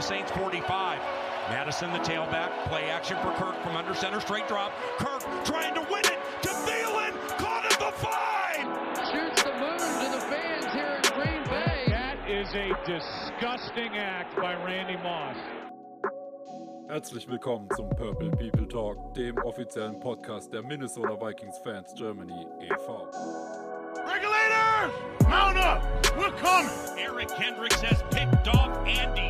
the Saints 45. Madison, the tailback, play action for Kirk from under center, straight drop. Kirk trying to win it to Thielen, caught at the five. Shoots the moon to the fans here in Green Bay. That is a disgusting act by Randy Moss. Herzlich willkommen zum Purple People Talk, dem offiziellen Podcast der Minnesota Vikings Fans Germany e.V. Regulators, mount up. We're coming. Eric Kendricks has picked off Andy Dalton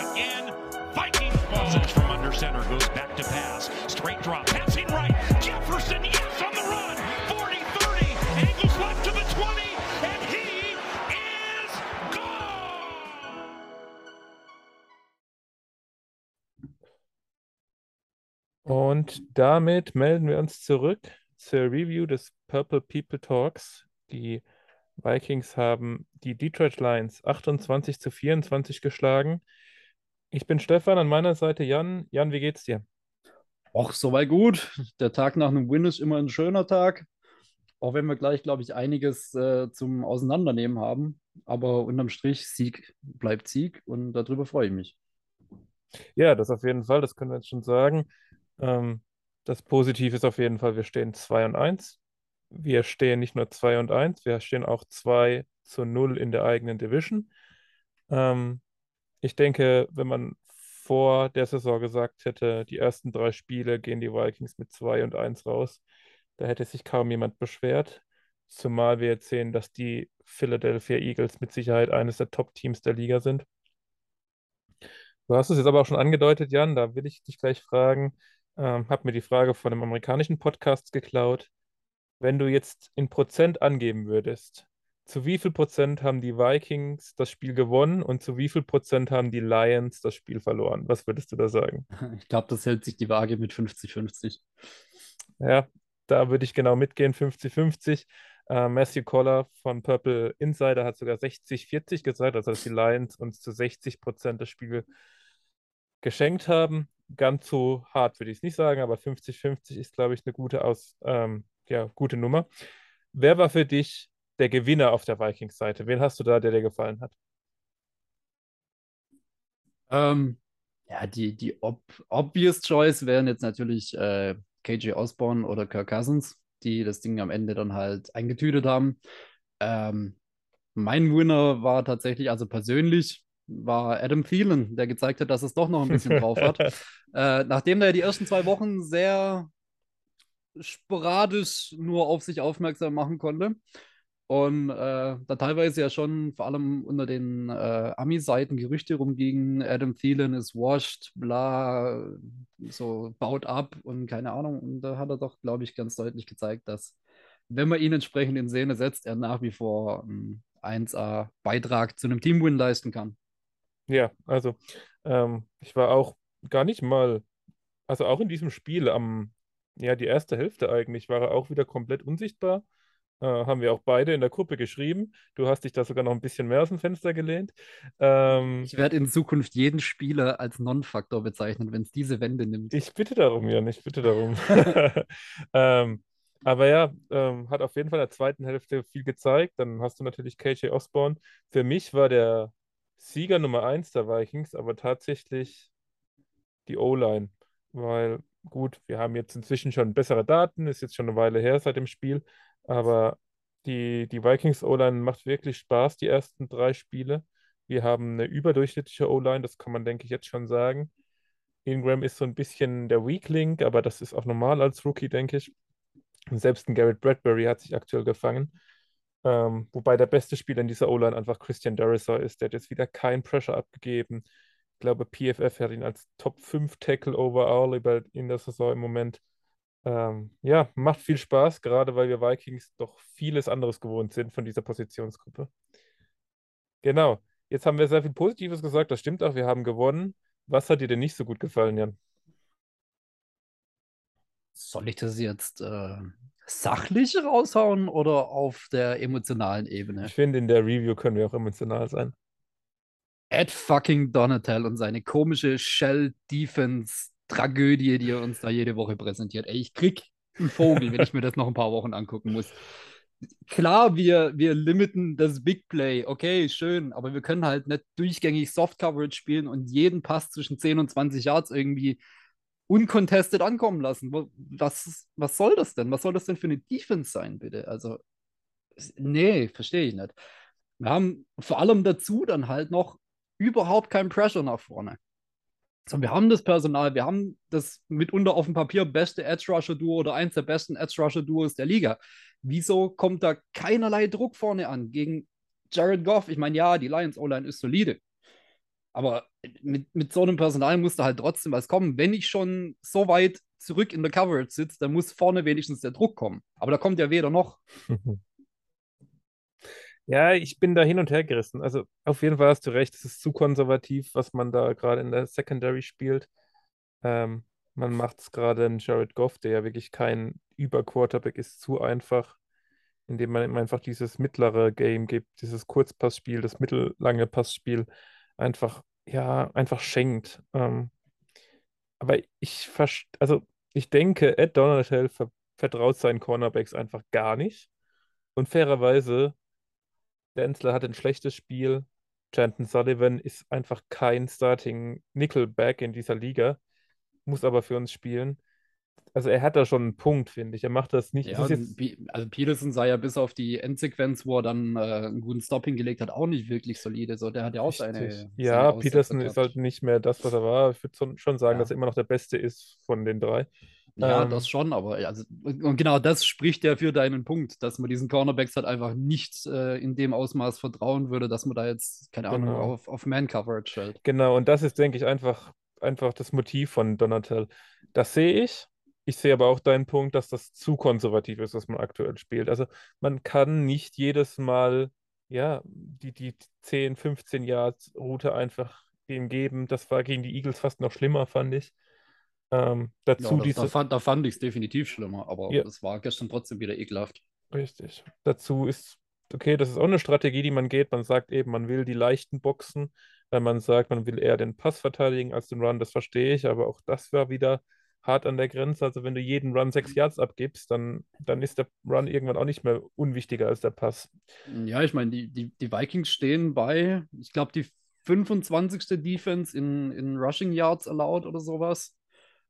again. Vikings ball. from under center goes back to pass. Straight drop. Passing right. Jefferson, yes, on the run. 40-30. Angles left to the 20. And he is gone. Und damit melden wir uns zurück zur Review des Purple People Talks. Die Vikings haben die Detroit Lions 28 zu 24 geschlagen. Ich bin Stefan, an meiner Seite Jan. Jan, wie geht's dir? Och, soweit gut. Der Tag nach einem Win ist immer ein schöner Tag. Auch wenn wir gleich, glaube ich, einiges äh, zum Auseinandernehmen haben. Aber unterm Strich, Sieg bleibt Sieg und darüber freue ich mich. Ja, das auf jeden Fall, das können wir jetzt schon sagen. Ähm, das Positive ist auf jeden Fall, wir stehen 2 und 1. Wir stehen nicht nur 2 und 1, wir stehen auch 2 zu 0 in der eigenen Division. Ähm, ich denke, wenn man vor der Saison gesagt hätte, die ersten drei Spiele gehen die Vikings mit 2 und 1 raus, da hätte sich kaum jemand beschwert. Zumal wir jetzt sehen, dass die Philadelphia Eagles mit Sicherheit eines der Top-Teams der Liga sind. Du hast es jetzt aber auch schon angedeutet, Jan, da will ich dich gleich fragen. Ähm, habe mir die Frage von einem amerikanischen Podcast geklaut. Wenn du jetzt in Prozent angeben würdest, zu wie viel Prozent haben die Vikings das Spiel gewonnen und zu wie viel Prozent haben die Lions das Spiel verloren? Was würdest du da sagen? Ich glaube, das hält sich die Waage mit 50-50. Ja, da würde ich genau mitgehen, 50-50. Äh, Matthew Coller von Purple Insider hat sogar 60-40 gesagt, also dass die Lions uns zu 60 Prozent das Spiel geschenkt haben. Ganz so hart würde ich es nicht sagen, aber 50-50 ist, glaube ich, eine gute, Aus, ähm, ja, gute Nummer. Wer war für dich der Gewinner auf der Vikings-Seite? Wen hast du da, der dir gefallen hat? Ähm, ja, die, die ob obvious Choice wären jetzt natürlich äh, KJ Osborne oder Kirk Cousins, die das Ding am Ende dann halt eingetütet haben. Ähm, mein Winner war tatsächlich, also persönlich, war Adam Thielen, der gezeigt hat, dass es doch noch ein bisschen drauf hat. Äh, nachdem er die ersten zwei Wochen sehr sporadisch nur auf sich aufmerksam machen konnte und äh, da teilweise ja schon vor allem unter den äh, Ami-Seiten Gerüchte rumgingen, Adam Thielen ist washed, bla, so baut ab und keine Ahnung. Und da hat er doch, glaube ich, ganz deutlich gezeigt, dass wenn man ihn entsprechend in Szene setzt, er nach wie vor einen 1A-Beitrag zu einem Teamwin leisten kann. Ja, also ähm, ich war auch gar nicht mal, also auch in diesem Spiel am, ja, die erste Hälfte eigentlich, war er auch wieder komplett unsichtbar. Äh, haben wir auch beide in der Gruppe geschrieben. Du hast dich da sogar noch ein bisschen mehr aus dem Fenster gelehnt. Ähm, Ich werde in Zukunft jeden Spieler als Non-Faktor bezeichnen, wenn es diese Wende nimmt. ich bitte darum, Jan, ich bitte darum. ähm, aber ja, ähm, hat auf jeden Fall in der zweiten Hälfte viel gezeigt. Dann hast du natürlich KJ Osborne. Für mich war der Sieger Nummer 1 der Vikings, aber tatsächlich die O-Line. Weil, gut, wir haben jetzt inzwischen schon bessere Daten, ist jetzt schon eine Weile her seit dem Spiel, aber die, die Vikings O-Line macht wirklich Spaß, die ersten drei Spiele. Wir haben eine überdurchschnittliche O-Line, das kann man, denke ich, jetzt schon sagen. Ingram ist so ein bisschen der Weakling, aber das ist auch normal als Rookie, denke ich. Selbst ein Garrett Bradbury hat sich aktuell gefangen. Ähm, wobei der beste Spieler in dieser O-Line einfach Christian Darrisaw ist. Der hat jetzt wieder kein Pressure abgegeben. Ich glaube, PFF hat ihn als Top 5 Tackle overall in der Saison im Moment. Ähm, ja, macht viel Spaß, gerade weil wir Vikings doch vieles anderes gewohnt sind von dieser Positionsgruppe. Genau. Jetzt haben wir sehr viel Positives gesagt, das stimmt auch, wir haben gewonnen. Was hat dir denn nicht so gut gefallen, Jan? Soll ich das jetzt äh, sachlich raushauen oder auf der emotionalen Ebene? Ich finde, in der Review können wir auch emotional sein. Ed fucking Donatel und seine komische Shell-Defense-Tragödie, die er uns da jede Woche präsentiert. Ey, ich krieg einen Vogel, wenn ich mir das noch ein paar Wochen angucken muss. klar, wir, wir limiten das Big Play, okay, schön, aber wir können halt nicht durchgängig Soft Coverage spielen und jeden Pass zwischen 10 und 20 Yards irgendwie uncontested ankommen lassen. Was, was soll das denn? Was soll das denn für eine Defense sein, bitte? Also, nee, verstehe ich nicht. Wir haben vor allem dazu dann halt noch überhaupt kein Pressure nach vorne. So, wir haben das Personal, wir haben das mitunter auf dem Papier beste Edge Rusher Duo oder eins der besten Edge Rusher Duos der Liga. Wieso kommt da keinerlei Druck vorne an gegen Jared Goff? Ich meine, ja, die Lions O-Line ist solide. Aber mit, mit so einem Personal muss da halt trotzdem was kommen. Wenn ich schon so weit zurück in der Coverage sitze, dann muss vorne wenigstens der Druck kommen. Aber da kommt ja weder noch. Ja, ich bin da hin und her gerissen. Also auf jeden Fall hast du recht, es ist zu konservativ, was man da gerade in der Secondary spielt. Ähm, man macht es gerade in Jared Goff, der ja wirklich kein Überquarterback ist, zu einfach, indem man ihm einfach dieses mittlere Game gibt, dieses Kurzpassspiel, das mittellange Passspiel einfach, ja, einfach schenkt. Ähm, aber ich also ich denke, Ed Donatell ver vertraut seinen Cornerbacks einfach gar nicht. Und fairerweise Denzler hat ein schlechtes Spiel. Janton Sullivan ist einfach kein Starting Nickelback in dieser Liga, muss aber für uns spielen. Also er hat da schon einen Punkt, finde ich. Er macht das nicht. Ja, das also Peterson sah ja bis auf die Endsequenz, wo er dann äh, einen guten Stop hingelegt hat, auch nicht wirklich solide. So, der hat ja auch seine. Ja, seine Peterson ist halt nicht mehr das, was er war. Ich würde schon sagen, ja. dass er immer noch der Beste ist von den drei. Ja, ähm, das schon, aber also, und genau das spricht ja für deinen Punkt, dass man diesen Cornerbacks halt einfach nicht äh, in dem Ausmaß vertrauen würde, dass man da jetzt, keine Ahnung, Genau. auf, auf Man-Coverage stellt. Genau, und das ist, denke ich, einfach, einfach das Motiv von Donatel. Das sehe ich. Ich sehe aber auch deinen Punkt, dass das zu konservativ ist, was man aktuell spielt. Also man kann nicht jedes Mal, ja, die, die 10, 15 Yards Route einfach dem geben. Das war gegen die Eagles fast noch schlimmer, fand ich. Ähm, dazu Ja, das, diese, da fand, da fand ich es definitiv schlimmer, aber Ja. es war gestern trotzdem wieder ekelhaft. Richtig. Dazu ist, okay, das ist auch eine Strategie, die man geht. Man sagt eben, man will die leichten Boxen, weil man sagt, man will eher den Pass verteidigen als den Run. Das verstehe ich, aber auch das war wieder hart an der Grenze. Also wenn du jeden Run sechs Yards abgibst, dann, dann ist der Run irgendwann auch nicht mehr unwichtiger als der Pass. Ja, ich meine, die, die, die Vikings stehen bei, ich glaube, die 25. Defense in, in Rushing Yards allowed oder sowas.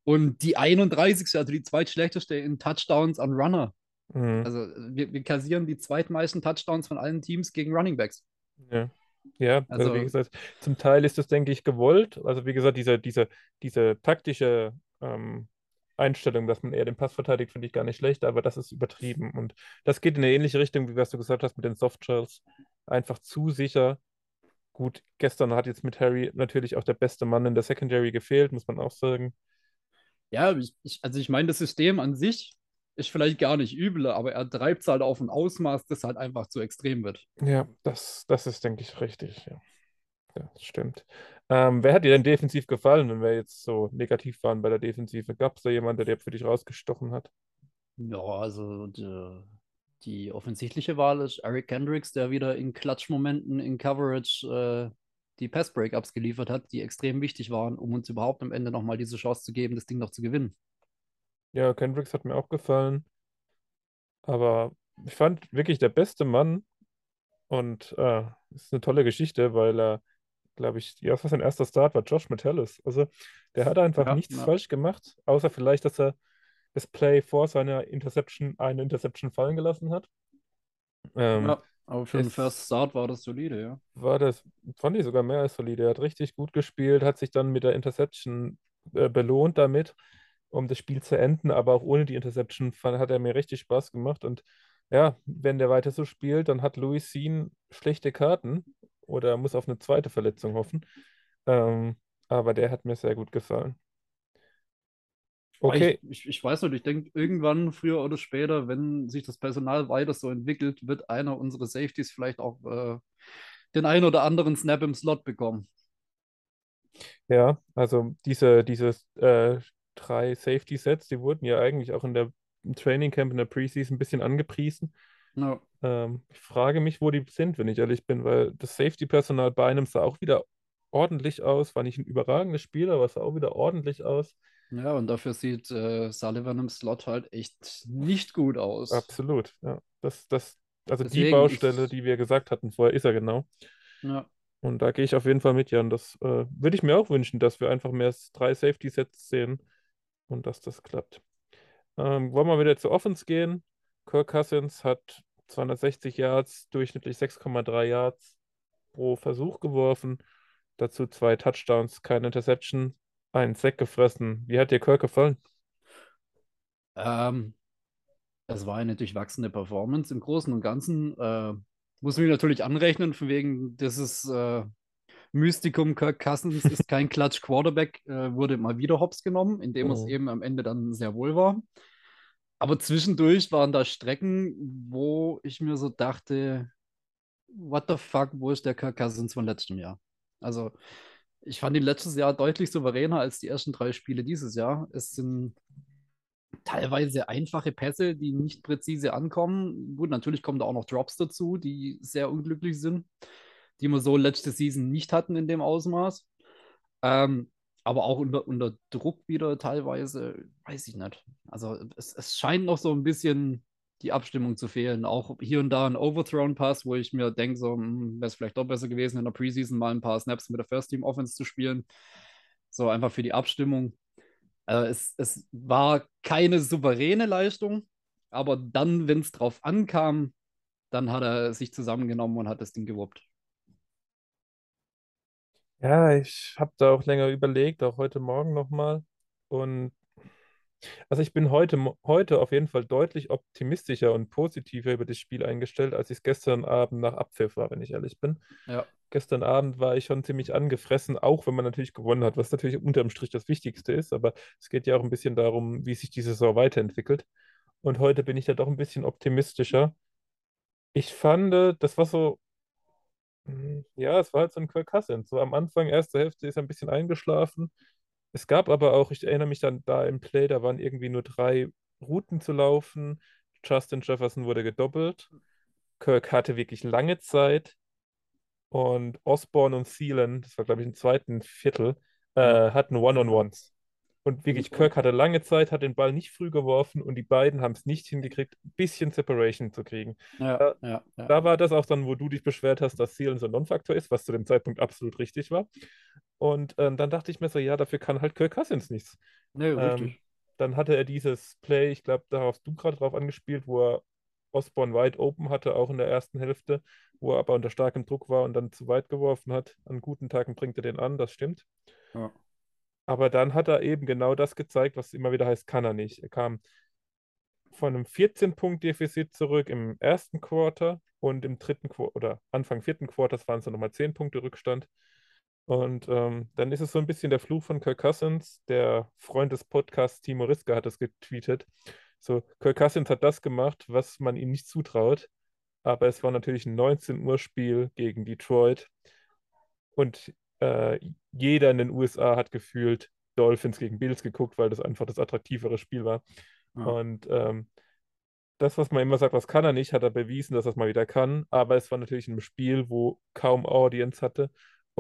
Und die 31. also die zweitschlechteste in Touchdowns an Runner. Mhm. Also wir, wir kassieren die zweitmeisten Touchdowns von allen Teams gegen Running Backs. Ja. Ja, also wie Also, gesagt, zum Teil ist das, denke ich, gewollt. Also wie gesagt, diese, diese, diese taktische ähm, Einstellung, dass man eher den Pass verteidigt, finde ich gar nicht schlecht, aber das ist übertrieben. Und das geht in eine ähnliche Richtung, wie was du gesagt hast mit den Softshells. Einfach zu sicher. Gut, gestern hat jetzt mit Harry natürlich auch der beste Mann in der Secondary gefehlt, muss man auch sagen. Ja, ich, ich, also ich meine, das System an sich ist vielleicht gar nicht übel, aber er treibt es halt auf ein Ausmaß, das halt einfach zu extrem wird. Ja, das, das ist, denke ich, richtig. Ja, ja das stimmt. Ähm, wer hat dir denn defensiv gefallen, wenn wir jetzt so negativ waren bei der Defensive? Gab es da jemanden, der für dich rausgestochen hat? Ja, also die, die offensichtliche Wahl ist Eric Kendricks, der wieder in Klatschmomenten in Coverage äh, die Pass-Breakups geliefert hat, die extrem wichtig waren, um uns überhaupt am Ende nochmal diese Chance zu geben, das Ding noch zu gewinnen. Ja, Kendricks hat mir auch gefallen, aber ich fand wirklich der beste Mann und äh, ist eine tolle Geschichte, weil er, glaube ich, ja, was sein erster Start war Josh Metellus. Also der hat einfach Ja, nichts ja. falsch gemacht, außer vielleicht, dass er das Play vor seiner Interception eine Interception fallen gelassen hat. Ähm, Ja, aber für den First Start war das solide, ja. war das, fand ich sogar mehr als solide. Er hat richtig gut gespielt, hat sich dann mit der Interception äh, belohnt damit, um das Spiel zu enden, aber auch ohne die Interception fand, hat er mir richtig Spaß gemacht. Und ja, wenn der weiter so spielt, dann hat Louis Sean schlechte Karten oder muss auf eine zweite Verletzung hoffen. Ähm, aber der hat mir sehr gut gefallen. Okay, Ich, ich, ich weiß nicht, ich denke, irgendwann, früher oder später, wenn sich das Personal weiter so entwickelt, wird einer unserer Safeties vielleicht auch äh, den einen oder anderen Snap im Slot bekommen. ja, also diese, diese äh, drei Safety-Sets, die wurden ja eigentlich auch in der im Training Camp in der Preseason ein bisschen angepriesen. Ja. Ähm, ich frage mich, wo die sind, wenn ich ehrlich bin, weil das Safety-Personal bei einem sah auch wieder ordentlich aus. War nicht ein überragendes Spiel, aber sah auch wieder ordentlich aus. Ja, und dafür sieht äh, Sullivan im Slot halt echt nicht gut aus. Absolut, ja. Das, das Also die Deswegen, Baustelle, ich- die wir gesagt hatten vorher, ist er genau. Ja. Und da gehe ich auf jeden Fall mit, Jan. Das äh, würde ich mir auch wünschen, dass wir einfach mehr als drei Safety-Sets sehen und dass das klappt. Ähm, wollen wir wieder zu Offense gehen? Kirk Cousins hat 260 Yards, durchschnittlich 6,3 Yards pro Versuch geworfen. Dazu zwei Touchdowns, keine Interception, einen Sack gefressen. Wie hat dir Kirk gefallen? Ähm, es war eine durchwachsene Performance. Im Großen und Ganzen äh, muss man ihn natürlich anrechnen, von wegen dieses äh, Mystikum Kirk Cousins ist kein Clutch Quarterback, äh, wurde mal wieder hops genommen, indem es Mhm. eben am Ende dann sehr wohl war. Aber zwischendurch waren da Strecken, wo ich mir so dachte, what the fuck, wo ist der Kirk Cousins von letztem Jahr? Also, ich fand ihn letztes Jahr deutlich souveräner als die ersten drei Spiele dieses Jahr. Es sind teilweise einfache Pässe, die nicht präzise ankommen. Gut, natürlich kommen da auch noch Drops dazu, die sehr unglücklich sind, die wir so letzte Season nicht hatten in dem Ausmaß. Ähm, aber auch unter, unter Druck wieder teilweise, weiß ich nicht. Also es, es scheint noch so ein bisschen die Abstimmung zu fehlen. Auch hier und da ein Overthrown-Pass, wo ich mir denke, so, wäre es vielleicht doch besser gewesen, in der Preseason mal ein paar Snaps mit der First-Team-Offense zu spielen. So einfach für die Abstimmung. Äh, es, es war keine souveräne Leistung, aber dann, wenn es drauf ankam, dann hat er sich zusammengenommen und hat das Ding gewuppt. Ja, ich habe da auch länger überlegt, auch heute Morgen nochmal. Und also ich bin heute, heute auf jeden Fall deutlich optimistischer und positiver über das Spiel eingestellt, als ich es gestern Abend nach Abpfiff war, wenn ich ehrlich bin. Ja. Gestern Abend war ich schon ziemlich angefressen, auch wenn man natürlich gewonnen hat, was natürlich unterm Strich das Wichtigste ist. Aber es geht ja auch ein bisschen darum, wie sich die Saison weiterentwickelt. Und heute bin ich da doch ein bisschen optimistischer. Ich fand, das war so, mm, ja, es war halt so ein Kirk Cousins. So am Anfang, erste Hälfte ist er ein bisschen eingeschlafen. Es gab aber auch, ich erinnere mich dann da im Play, da waren irgendwie nur drei Routen zu laufen. Justin Jefferson wurde gedoppelt. Kirk hatte wirklich lange Zeit. Und Osborne und Thielen, das war glaube ich im zweiten Viertel, äh, hatten One-on-Ones. Und wirklich, Kirk hatte lange Zeit, hat den Ball nicht früh geworfen und die beiden haben es nicht hingekriegt, ein bisschen Separation zu kriegen. Ja, ja, ja. Da war das auch dann, wo du dich beschwert hast, dass Thielen so ein Non-Faktor ist, was zu dem Zeitpunkt absolut richtig war. Und ähm, dann dachte ich mir so, ja, dafür kann halt Kirk Cousins nichts. Nee, Ähm, richtig. dann hatte er dieses Play, ich glaube, darauf hast du gerade drauf angespielt, wo er Osborne wide open hatte, auch in der ersten Hälfte, wo er aber unter starkem Druck war und dann zu weit geworfen hat. An guten Tagen bringt er den an, das stimmt. Ja. Aber dann hat er eben genau das gezeigt, was immer wieder heißt, kann er nicht. Er kam von einem 14-Punkt-Defizit zurück im ersten Quarter und im dritten Quarter oder Anfang vierten Quarters waren es dann nochmal 10 Punkte Rückstand. Und ähm, dann ist es so ein bisschen der Fluch von Kirk Cousins. Der Freund des Podcasts, Timo Riska, hat es getweetet. So, Kirk Cousins hat das gemacht, was man ihm nicht zutraut. Aber es war natürlich ein 19 Uhr Spiel gegen Detroit. Und äh, jeder in den USA hat gefühlt Dolphins gegen Bills geguckt, weil das einfach das attraktivere Spiel war. Ja. Und ähm, das, was man immer sagt, was kann er nicht, hat er bewiesen, dass er es mal wieder kann. Aber es war natürlich ein Spiel, wo kaum Audience hatte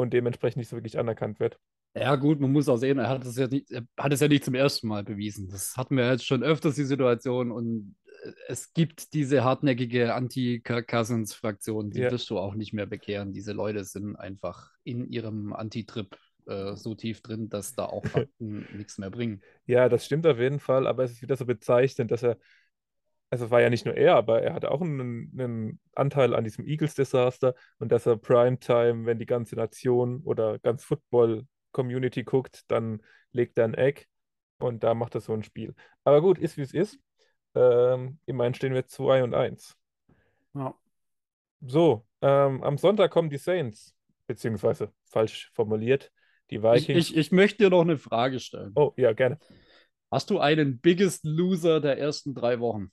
und dementsprechend nicht so wirklich anerkannt wird. Ja, gut, man muss auch sehen, er hat es ja nicht, er hat es ja nicht zum ersten Mal bewiesen. Das hatten wir jetzt schon öfters, die Situation. Und äh, es gibt diese hartnäckige Anti-Kirk Cousins-Fraktion, die Ja. wirst du auch nicht mehr bekehren. Diese Leute sind einfach in ihrem Anti-Trip äh, so tief drin, dass da auch Fakten nichts mehr bringen. Ja, das stimmt auf jeden Fall, aber es ist wieder so bezeichnend, dass er, also es war ja nicht nur er, aber er hatte auch einen, einen Anteil an diesem Eagles-Desaster und dass er Primetime, wenn die ganze Nation oder ganz Football-Community guckt, dann legt er ein Eck und da macht er so ein Spiel. Aber gut, ist wie es ist. Ähm, immerhin stehen wir 2 und 1. Ja. So, ähm, am Sonntag kommen die Saints, beziehungsweise falsch formuliert, die Ich, Vikings. ich, ich möchte dir noch eine Frage stellen. Oh, ja, gerne. Hast du einen Biggest Loser der ersten drei Wochen?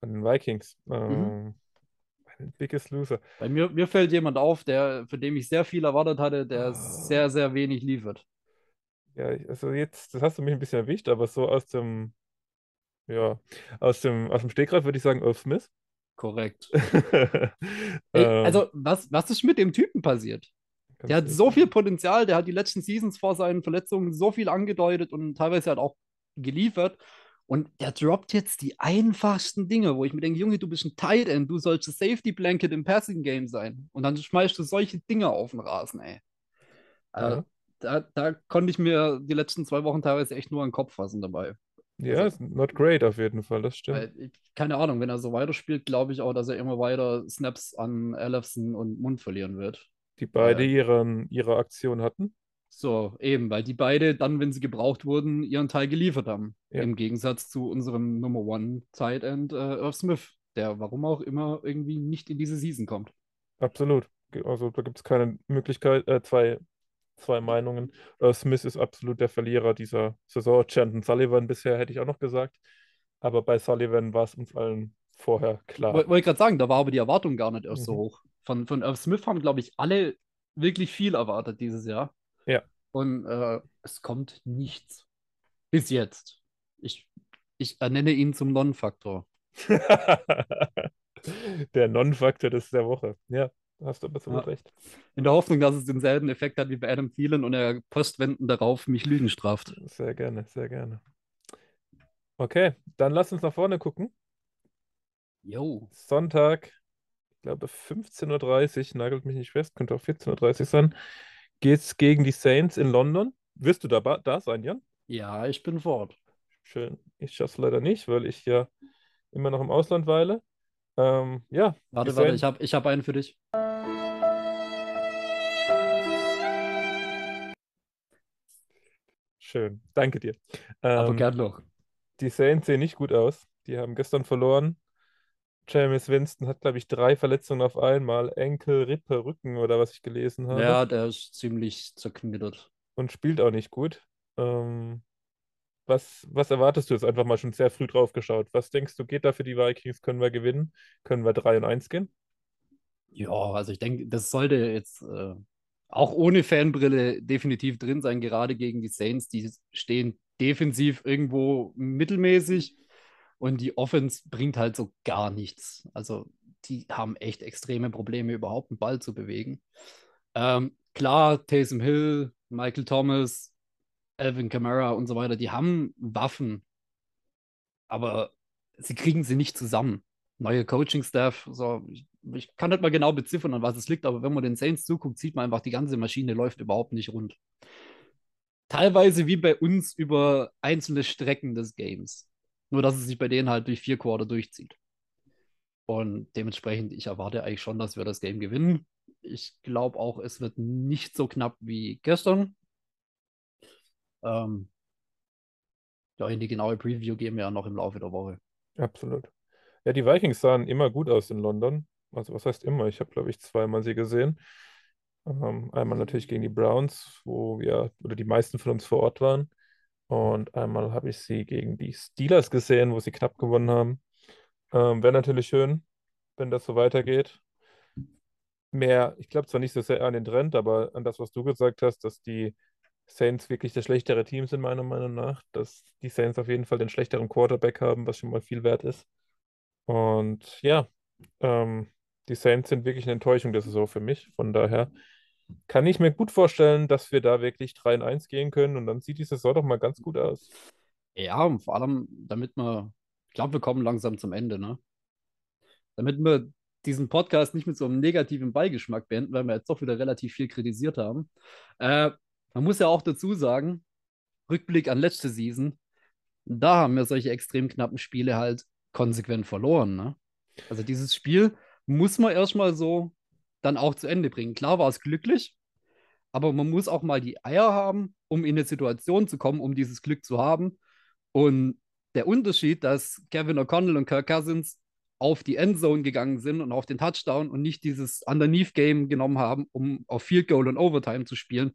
Von den Vikings. Mhm. Ähm, ein Biggest Loser. Bei mir, mir fällt jemand auf, der, von dem ich sehr viel erwartet hatte, der Ah. sehr, sehr wenig liefert. Ja, also jetzt, das hast du mich ein bisschen erwischt, aber so aus dem, ja, aus dem, aus dem Stegreif würde ich sagen Irv Smith. Korrekt. Ey, Ähm, also, was, was ist mit dem Typen passiert? Der hat so viel Potenzial, der hat die letzten Seasons vor seinen Verletzungen so viel angedeutet und teilweise halt auch geliefert. Und der droppt jetzt die einfachsten Dinge, wo ich mir denke, Junge, du bist ein Tight End, du sollst das Safety Blanket im Passing Game sein. Und dann schmeißt du solche Dinge auf den Rasen, ey. Also, Ja. da, da konnte ich mir die letzten zwei Wochen teilweise echt nur an den Kopf fassen dabei. Ja, ist not great auf jeden Fall, das stimmt. Ich, keine Ahnung, wenn er so weiterspielt, glaube ich auch, dass er immer weiter Snaps an Ellefson und Mund verlieren wird. Die beide Ja. ihren, ihre Aktion hatten. So, eben, weil die beide dann, wenn sie gebraucht wurden, ihren Teil geliefert haben. Ja. Im Gegensatz zu unserem Nummer One Tight End äh, Irv Smith, der warum auch immer irgendwie nicht in diese Season kommt. Absolut. Also da gibt es keine Möglichkeit, äh, zwei, zwei Meinungen. Äh, Smith ist absolut der Verlierer dieser Saison. Chandon Sullivan bisher hätte ich auch noch gesagt. Aber bei Sullivan war es uns allen vorher klar. Woll- Wollte gerade sagen, da war aber die Erwartung gar nicht erst so Mhm. hoch. Von, von Irv Smith haben, glaube ich, alle wirklich viel erwartet dieses Jahr. Und äh, es kommt nichts. Bis jetzt. Ich, ich ernenne ihn zum Non-Faktor. Der Non-Faktor des der Woche. Ja, hast du absolut Ja. recht. In der Hoffnung, dass es denselben Effekt hat wie bei Adam Thielen und er postwenden darauf mich Lügen straft. Sehr gerne, sehr gerne. Okay, dann lass uns nach vorne gucken. Jo. Sonntag, ich glaube 15.30 Uhr, nagelt mich nicht fest, könnte auch 14.30 Uhr sein, geht's gegen die Saints in London. Wirst du da, da sein, Jan? Ja, ich bin fort. Schön. Ich schaff's leider nicht, weil ich ja immer noch im Ausland weile. Ähm, ja, Warte, warte, ich habe ich hab einen für dich. Schön, danke dir. Aber Ähm, gern noch. die Saints sehen nicht gut aus. Die haben gestern verloren. Jameis Winston hat, glaube ich, drei Verletzungen auf einmal. Enkel, Rippe, Rücken oder was ich gelesen habe. Ja, der ist ziemlich zerknittert. und spielt auch nicht gut. Ähm, was, was erwartest du jetzt einfach mal schon sehr früh drauf geschaut? Was denkst du, geht da für die Vikings? Können wir gewinnen? Können wir 3 und 1 gehen? Ja, also ich denke, das sollte jetzt äh, auch ohne Fanbrille definitiv drin sein, gerade gegen die Saints. Die stehen defensiv irgendwo mittelmäßig und die Offense bringt halt so gar nichts. Also die haben echt extreme Probleme, überhaupt einen Ball zu bewegen. Ähm, klar, Taysom Hill, Michael Thomas, Alvin Kamara und so weiter, die haben Waffen, aber sie kriegen sie nicht zusammen. Neue Coaching-Staff, so, ich, ich kann nicht mal genau beziffern, an was es liegt, aber wenn man den Saints zuguckt, sieht man einfach, die ganze Maschine läuft überhaupt nicht rund. Teilweise wie bei uns über einzelne Strecken des Games. Nur, dass es sich bei denen halt durch vier Quarter durchzieht. Und dementsprechend, ich erwarte eigentlich schon, dass wir das Game gewinnen. Ich glaube auch, es wird nicht so knapp wie gestern. Ähm, ja, in die genaue Preview gehen wir ja noch im Laufe der Woche. Absolut. Ja, die Vikings sahen immer gut aus in London. Also, was heißt immer? Ich habe, glaube ich, zweimal sie gesehen. Ähm, einmal natürlich gegen die Browns, wo wir, oder die meisten von uns vor Ort waren. Und einmal habe ich sie gegen die Steelers gesehen, wo sie knapp gewonnen haben. Ähm, Wäre natürlich schön, wenn das so weitergeht. Mehr, ich glaube zwar nicht so sehr an den Trend, aber an das, was du gesagt hast, dass die Saints wirklich das schlechtere Team sind, meiner Meinung nach. Dass die Saints auf jeden Fall den schlechteren Quarterback haben, was schon mal viel wert ist. Und ja, ähm, die Saints sind wirklich eine Enttäuschung der Saison für mich. Von daher kann ich mir gut vorstellen, dass wir da wirklich 3 in 1 gehen können und dann sieht die Saison doch mal ganz gut aus. Ja, und vor allem, damit wir, ich glaube, wir kommen langsam zum Ende, ne? Damit wir diesen Podcast nicht mit so einem negativen Beigeschmack beenden, weil wir jetzt doch wieder relativ viel kritisiert haben. Äh, man muss ja auch dazu sagen, Rückblick an letzte Season, da haben wir solche extrem knappen Spiele halt konsequent verloren, ne? Also dieses Spiel muss man erstmal so dann auch zu Ende bringen. Klar war es glücklich, aber man muss auch mal die Eier haben, um in eine Situation zu kommen, um dieses Glück zu haben. Und der Unterschied, dass Kevin O'Connell und Kirk Cousins auf die Endzone gegangen sind und auf den Touchdown und nicht dieses Underneath-Game genommen haben, um auf Field Goal und Overtime zu spielen,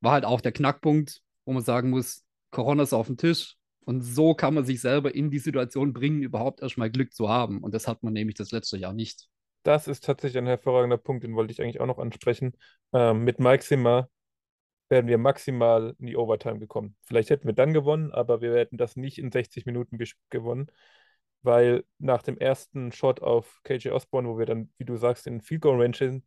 war halt auch der Knackpunkt, wo man sagen muss, Corona ist auf dem Tisch. Und so kann man sich selber in die Situation bringen, überhaupt erstmal Glück zu haben. Und das hat man nämlich das letzte Jahr nicht. Das ist tatsächlich ein hervorragender Punkt, den wollte ich eigentlich auch noch ansprechen. Ähm, mit Mike Zimmer wären wir maximal in die Overtime gekommen. Vielleicht hätten wir dann gewonnen, aber wir hätten das nicht in 60 Minuten gewonnen, weil nach dem ersten Shot auf KJ Osborne, wo wir dann, wie du sagst, in Field Goal Range sind,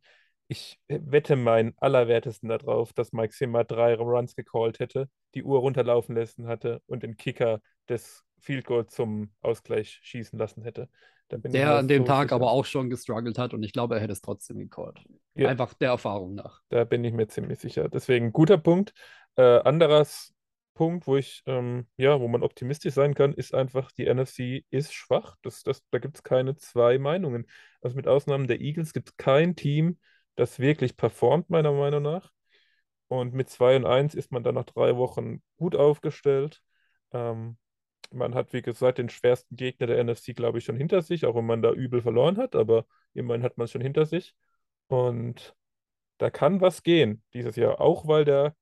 ich wette meinen Allerwertesten darauf, dass Mike Zimmer drei Runs gecallt hätte, die Uhr runterlaufen lassen hatte und den Kicker des Field Goal zum Ausgleich schießen lassen hätte. Der an dem so Tag sicher. aber auch schon gestruggelt hat und ich glaube, er hätte es trotzdem gecallt. Ja. Einfach der Erfahrung nach. Da bin ich mir ziemlich sicher. Deswegen guter Punkt. Äh, anderes Punkt, wo ich, ähm, ja, wo man optimistisch sein kann, ist einfach, die NFC ist schwach. Das, das, da gibt es keine zwei Meinungen. Also mit Ausnahmen der Eagles gibt es kein Team, das wirklich performt, meiner Meinung nach. Und mit 2 und 1 ist man dann nach drei Wochen gut aufgestellt. Ähm, man hat, wie gesagt, den schwersten Gegner der NFC, glaube ich, schon hinter sich, auch wenn man da übel verloren hat, aber immerhin hat man es schon hinter sich. Und da kann was gehen dieses Jahr, auch weil der,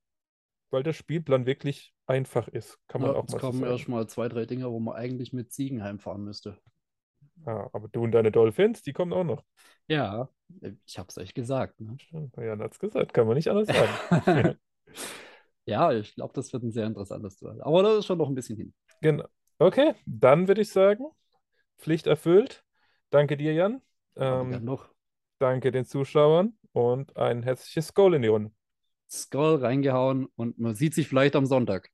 weil der Spielplan wirklich einfach ist, kann man Ja, auch jetzt mal so kommen sagen. erstmal zwei, drei Dinge, wo man eigentlich mit Siegen heimfahren müsste. Ja, aber du und deine Dolphins, die kommen auch noch. Ja, ich hab's euch gesagt. Ne? Jan hat es gesagt, kann man nicht anders sagen. Ja, ich glaube, das wird ein sehr interessantes Duell. Aber da ist schon noch ein bisschen hin. Genau. Okay, dann würde ich sagen, Pflicht erfüllt. Danke dir, Jan. Ähm, noch. danke den Zuschauern und ein herzliches Goal in die Runde. Skull reingehauen und man sieht sich vielleicht am Sonntag.